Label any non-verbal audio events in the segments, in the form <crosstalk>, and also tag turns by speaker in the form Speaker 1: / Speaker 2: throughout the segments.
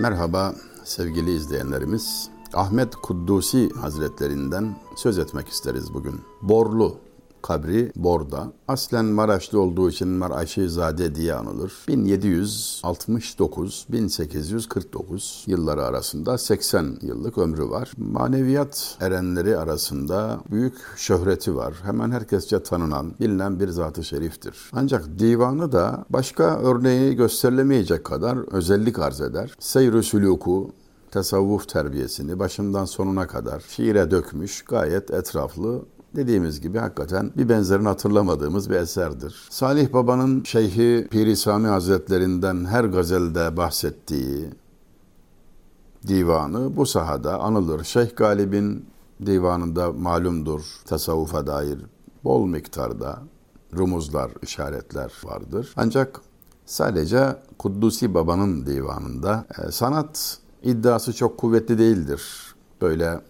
Speaker 1: Merhaba sevgili izleyenlerimiz. Ahmet Kuddusi Hazretlerinden söz etmek isteriz bugün. Borlu kabri Bor'da. Aslen Maraşlı olduğu için Maraşizade diye anılır. 1769-1849 yılları arasında 80 yıllık ömrü var. Maneviyat erenleri arasında büyük şöhreti var. Hemen herkesçe tanınan, bilinen bir zatı şeriftir. Ancak divanı da başka örneği gösterilemeyecek kadar özellik arz eder. Seyr-i sülûku, tasavvuf terbiyesini başından sonuna kadar şiire dökmüş, gayet etraflı dediğimiz gibi hakikaten bir benzerini hatırlamadığımız bir eserdir. Salih Baba'nın Şeyhi Piri Sami Hazretlerinden her gazelde bahsettiği divanı bu sahada anılır. Şeyh Galib'in divanında malumdur tasavvufa dair bol miktarda rumuzlar, işaretler vardır. Ancak sadece Kuddusi Baba'nın divanında e, sanat iddiası çok kuvvetli değildir. Böyle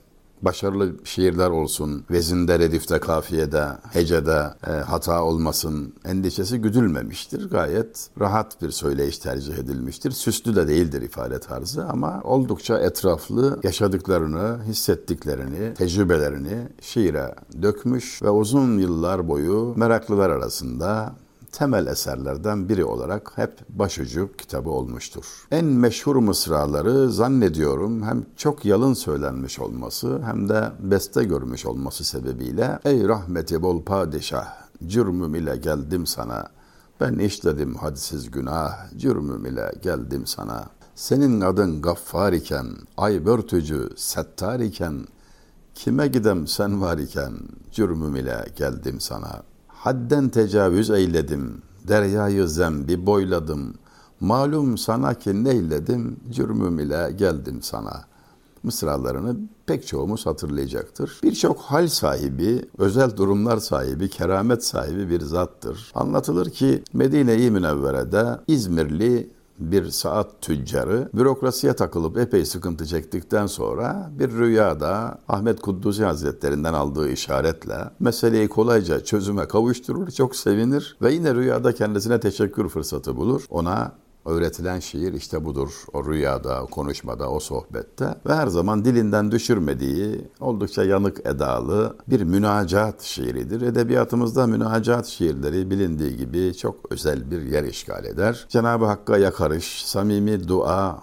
Speaker 1: başarılı şiirler olsun, vezinde, redifte, kafiyede, hecede e, hata olmasın endişesi güdülmemiştir. Gayet rahat bir söyleyiş tercih edilmiştir. Süslü de değildir ifade tarzı ama oldukça etraflı yaşadıklarını, hissettiklerini, tecrübelerini şiire dökmüş ve uzun yıllar boyu meraklılar arasında temel eserlerden biri olarak hep başucu kitabı olmuştur. En meşhur mısraları zannediyorum hem çok yalın söylenmiş olması hem de beste görmüş olması sebebiyle Ey rahmeti bol padişah, cürmüm ile geldim sana. Ben işledim hadsiz günah, cürmüm ile geldim sana. Senin adın gaffar iken, ay börtücü, settar iken, kime gidem sen var iken, cürmüm ile geldim sana.'' Hadden tecavüz eyledim, deryayı zembi boyladım. Malum sana ki neyledim, cürmüm ile geldim sana. Mısralarını pek çoğumuz hatırlayacaktır. Birçok hal sahibi, özel durumlar sahibi, keramet sahibi bir zattır. Anlatılır ki Medine-i Münevvere'de İzmirli bir saat tüccarı bürokrasiye takılıp epey sıkıntı çektikten sonra bir rüyada Ahmet Kuddusi Hazretlerinden aldığı işaretle meseleyi kolayca çözüme kavuşturur, çok sevinir ve yine rüyada kendisine teşekkür fırsatı bulur. Ona öğretilen şiir işte budur. O rüyada, o konuşmada, o sohbette ve her zaman dilinden düşürmediği oldukça yanık edalı bir münacat şiiridir. Edebiyatımızda münacat şiirleri bilindiği gibi çok özel bir yer işgal eder. Cenab-ı Hakk'a yakarış, samimi dua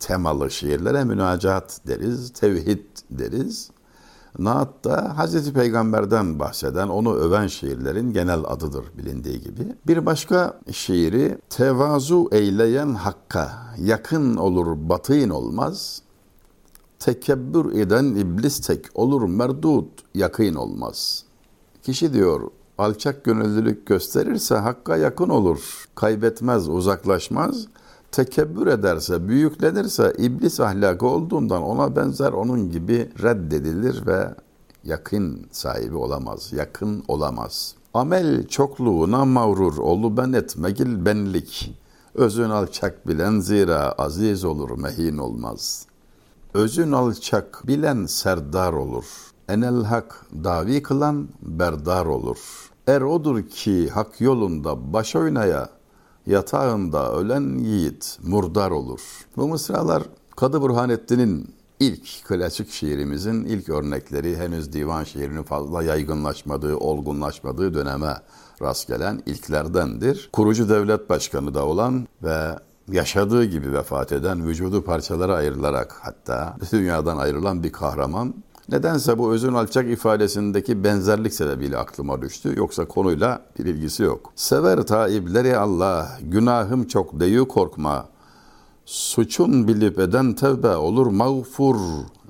Speaker 1: temalı şiirlere münacat deriz, tevhid deriz. Naat da Hazreti Peygamber'den bahseden, onu öven şiirlerin genel adıdır bilindiği gibi. Bir başka şiiri tevazu eyleyen hakka yakın olur batın olmaz. Tekebbür eden iblis tek olur merdut yakın olmaz. Kişi diyor alçak gönüllülük gösterirse hakka yakın olur. Kaybetmez, uzaklaşmaz tekebbür ederse, büyüklenirse iblis ahlakı olduğundan ona benzer onun gibi reddedilir ve yakın sahibi olamaz, yakın olamaz. Amel çokluğuna mağrur olu ben etmegil benlik. Özün alçak bilen zira aziz olur mehin olmaz. Özün alçak bilen serdar olur. Enel hak davi kılan berdar olur. Er odur ki hak yolunda baş oynaya yatağında ölen yiğit murdar olur. Bu mısralar Kadı Burhanettin'in ilk klasik şiirimizin ilk örnekleri henüz divan şiirinin fazla yaygınlaşmadığı, olgunlaşmadığı döneme rast gelen ilklerdendir. Kurucu devlet başkanı da olan ve yaşadığı gibi vefat eden, vücudu parçalara ayrılarak hatta <laughs> dünyadan ayrılan bir kahraman Nedense bu özün alçak ifadesindeki benzerlik sebebiyle aklıma düştü. Yoksa konuyla bir ilgisi yok. Sever taibleri Allah, günahım çok deyu korkma. Suçun bilip eden tevbe olur mağfur,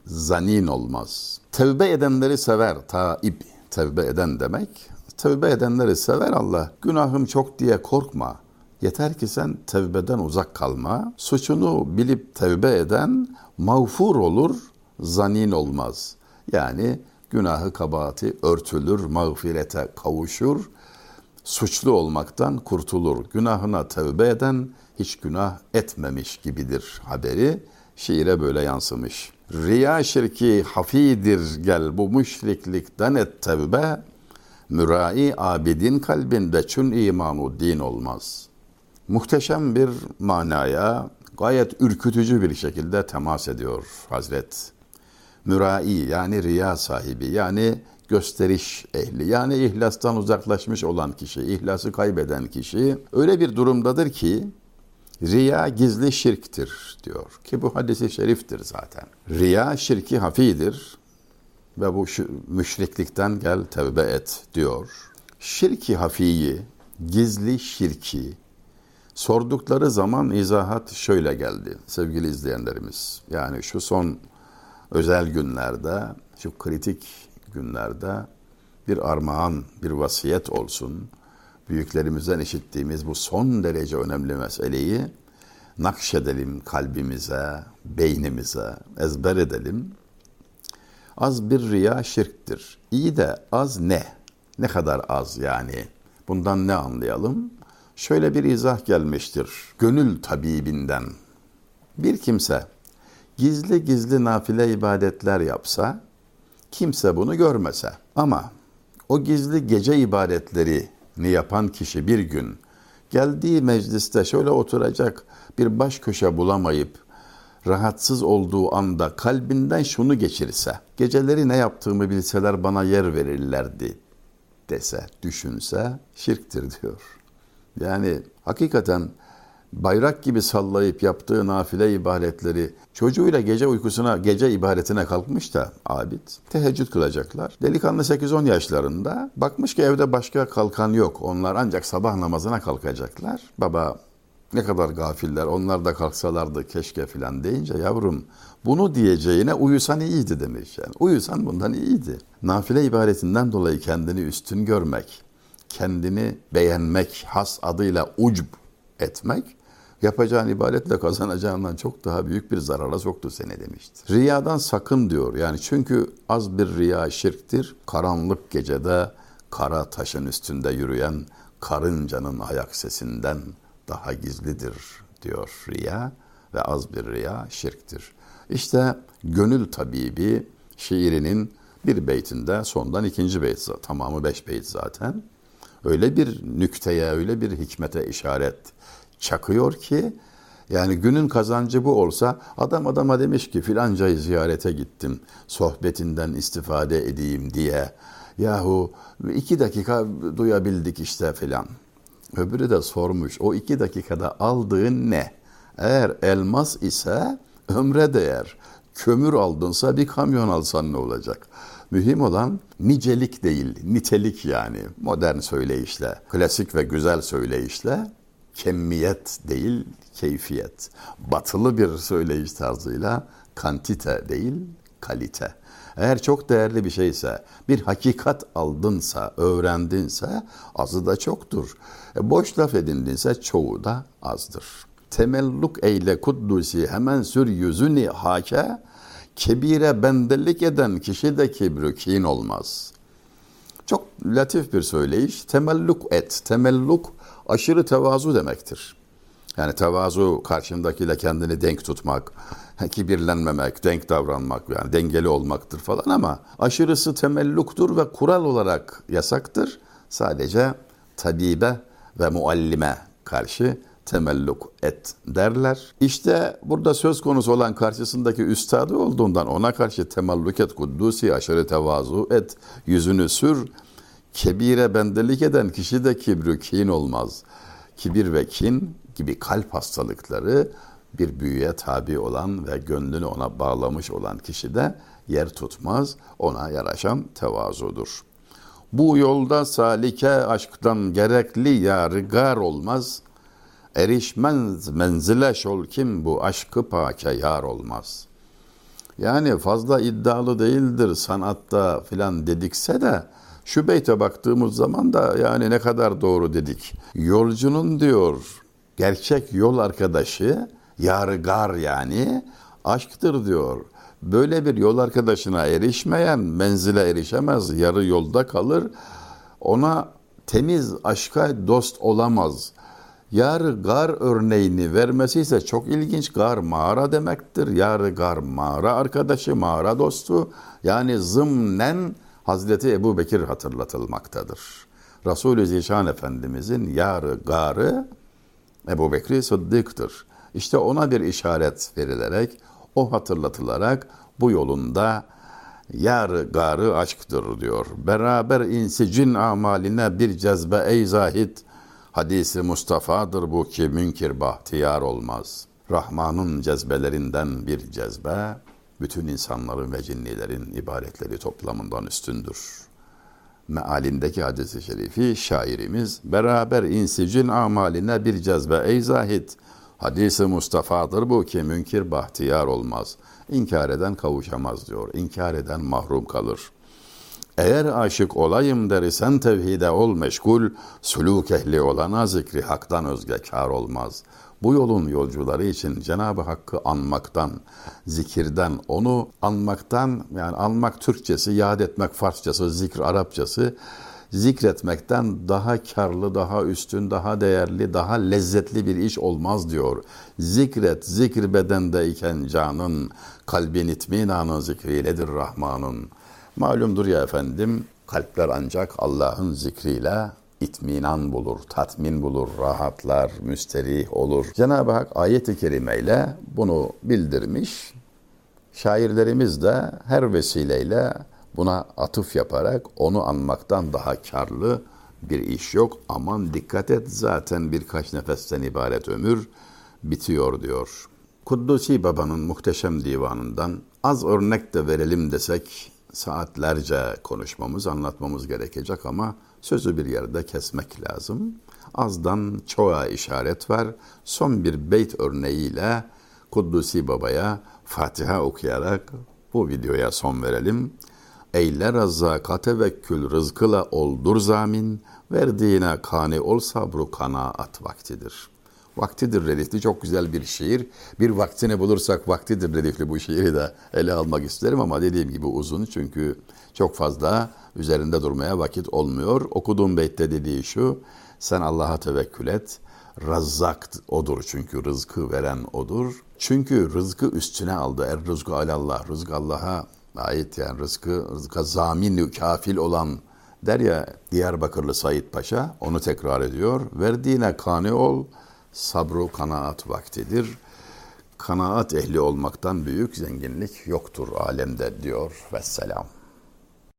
Speaker 1: zanin olmaz. Tevbe edenleri sever taib, tevbe eden demek. Tevbe edenleri sever Allah. Günahım çok diye korkma. Yeter ki sen tevbeden uzak kalma. Suçunu bilip tevbe eden mağfur olur, zanin olmaz.'' Yani günahı kabahati örtülür, mağfirete kavuşur, suçlu olmaktan kurtulur. Günahına tevbe eden hiç günah etmemiş gibidir haberi şiire böyle yansımış. Riya şirki hafidir gel bu müşriklikten et tevbe, mürai abidin kalbinde çün imanu din olmaz. Muhteşem bir manaya, gayet ürkütücü bir şekilde temas ediyor Hazret. Mürai yani riya sahibi yani gösteriş ehli yani ihlastan uzaklaşmış olan kişi, ihlası kaybeden kişi öyle bir durumdadır ki riya gizli şirktir diyor ki bu hadisi şeriftir zaten. Riya şirki hafidir ve bu müşriklikten gel tevbe et diyor. Şirki hafiyi, gizli şirki sordukları zaman izahat şöyle geldi sevgili izleyenlerimiz. Yani şu son özel günlerde, şu kritik günlerde bir armağan, bir vasiyet olsun. Büyüklerimizden işittiğimiz bu son derece önemli meseleyi nakşedelim kalbimize, beynimize, ezber edelim. Az bir riya şirktir. İyi de az ne? Ne kadar az yani? Bundan ne anlayalım? Şöyle bir izah gelmiştir. Gönül tabibinden. Bir kimse gizli gizli nafile ibadetler yapsa, kimse bunu görmese. Ama o gizli gece ibadetlerini yapan kişi bir gün geldiği mecliste şöyle oturacak bir baş köşe bulamayıp rahatsız olduğu anda kalbinden şunu geçirse, geceleri ne yaptığımı bilseler bana yer verirlerdi dese, düşünse şirktir diyor. Yani hakikaten bayrak gibi sallayıp yaptığı nafile ibadetleri çocuğuyla gece uykusuna, gece ibadetine kalkmış da abid teheccüd kılacaklar. Delikanlı 8-10 yaşlarında bakmış ki evde başka kalkan yok. Onlar ancak sabah namazına kalkacaklar. Baba ne kadar gafiller onlar da kalksalardı keşke filan deyince yavrum bunu diyeceğine uyusan iyiydi demiş yani. Uyusan bundan iyiydi. Nafile ibadetinden dolayı kendini üstün görmek, kendini beğenmek, has adıyla ucb etmek yapacağın ibadetle kazanacağından çok daha büyük bir zarara soktu seni demiştir. Riyadan sakın diyor. Yani çünkü az bir riya şirktir. Karanlık gecede kara taşın üstünde yürüyen karıncanın ayak sesinden daha gizlidir diyor riya ve az bir riya şirktir. İşte Gönül Tabibi şiirinin bir beytinde sondan ikinci beyt tamamı beş beyt zaten. Öyle bir nükteye, öyle bir hikmete işaret çakıyor ki yani günün kazancı bu olsa adam adama demiş ki filancayı ziyarete gittim sohbetinden istifade edeyim diye. Yahu iki dakika duyabildik işte filan. Öbürü de sormuş o iki dakikada aldığın ne? Eğer elmas ise ömre değer. Kömür aldınsa bir kamyon alsan ne olacak? Mühim olan nicelik değil, nitelik yani. Modern söyleyişle, klasik ve güzel söyleyişle kemmiyet değil, keyfiyet. Batılı bir söyleyiş tarzıyla kantite değil, kalite. Eğer çok değerli bir şeyse, bir hakikat aldınsa, öğrendinse azı da çoktur. E, boş laf edindinse çoğu da azdır. Temelluk eyle kuddusi hemen sür yüzünü hake, kebire bendelik eden kişi de kibru kin olmaz. Çok latif bir söyleyiş. Temelluk et. Temelluk aşırı tevazu demektir. Yani tevazu karşındakiyle kendini denk tutmak, <laughs> kibirlenmemek, denk davranmak yani dengeli olmaktır falan ama aşırısı temelluktur ve kural olarak yasaktır. Sadece tabibe ve muallime karşı temelluk et derler. İşte burada söz konusu olan karşısındaki üstadı olduğundan ona karşı temelluk et, kuddusi aşırı tevazu et, yüzünü sür. Kebire bendelik eden kişi de kibri kin olmaz. Kibir ve kin gibi kalp hastalıkları bir büyüye tabi olan ve gönlünü ona bağlamış olan kişi de yer tutmaz. Ona yaraşan tevazudur. Bu yolda salike aşktan gerekli yargar olmaz. Erişmez menzile şol kim bu aşkı pake yar olmaz. Yani fazla iddialı değildir sanatta filan dedikse de şu beyte baktığımız zaman da yani ne kadar doğru dedik. Yolcunun diyor gerçek yol arkadaşı yargar yani aşktır diyor. Böyle bir yol arkadaşına erişmeyen menzile erişemez, yarı yolda kalır. Ona temiz aşka dost olamaz. Yarı gar örneğini vermesi ise çok ilginç. Gar mağara demektir. Yarı gar mağara arkadaşı, mağara dostu. Yani zımnen Hazreti Ebu Bekir hatırlatılmaktadır. Resulü Zişan Efendimizin yarı garı Ebu Bekri Sıddık'tır. İşte ona bir işaret verilerek, o hatırlatılarak bu yolunda yar garı aşktır diyor. Beraber insi cin amaline bir cezbe ey zahid. Hadisi Mustafa'dır bu ki münkir bahtiyar olmaz. Rahman'ın cezbelerinden bir cezbe, bütün insanların ve cinnilerin ibaretleri toplamından üstündür. Mealindeki hadisi şerifi şairimiz beraber insicin amaline bir cezbe ey zahid. Hadisi Mustafa'dır bu ki münkir bahtiyar olmaz. İnkar eden kavuşamaz diyor. İnkar eden mahrum kalır. Eğer aşık olayım derisen tevhide ol meşgul, suluk ehli olana zikri haktan özge kar olmaz. Bu yolun yolcuları için Cenab-ı Hakk'ı anmaktan, zikirden, onu anmaktan, yani anmak Türkçesi, yad etmek Farsçası, zikr Arapçası, zikretmekten daha karlı, daha üstün, daha değerli, daha lezzetli bir iş olmaz diyor. Zikret, zikir bedendeyken canın, kalbin itminanı zikriyledir Rahman'ın. Malumdur ya efendim, kalpler ancak Allah'ın zikriyle itminan bulur, tatmin bulur, rahatlar, müsterih olur. Cenab-ı Hak ayet-i kerimeyle bunu bildirmiş. Şairlerimiz de her vesileyle buna atıf yaparak onu anmaktan daha karlı bir iş yok. Aman dikkat et zaten birkaç nefesten ibaret ömür bitiyor diyor. Kuddusi Baba'nın muhteşem divanından az örnek de verelim desek saatlerce konuşmamız, anlatmamız gerekecek ama sözü bir yerde kesmek lazım. Azdan çoğa işaret var. Son bir beyt örneğiyle Kuddusi Baba'ya Fatiha okuyarak bu videoya son verelim. Eyler razzaka tevekkül rızkıla oldur zamin, verdiğine kani ol sabru kanaat vaktidir.'' Vaktidir redifli çok güzel bir şiir. Bir vaktini bulursak vaktidir redifli bu şiiri de ele almak isterim ama dediğim gibi uzun çünkü çok fazla üzerinde durmaya vakit olmuyor. Okuduğum beytte dediği şu, sen Allah'a tevekkül et. Razzak odur çünkü rızkı veren odur. Çünkü rızkı üstüne aldı. Er rızkı alallah. Rızk Allah'a ait yani rızkı, rızka zamin kafil olan der ya Diyarbakırlı Said Paşa onu tekrar ediyor. Verdiğine kani ol, sabru kanaat vaktidir. Kanaat ehli olmaktan büyük zenginlik yoktur alemde diyor. Vesselam.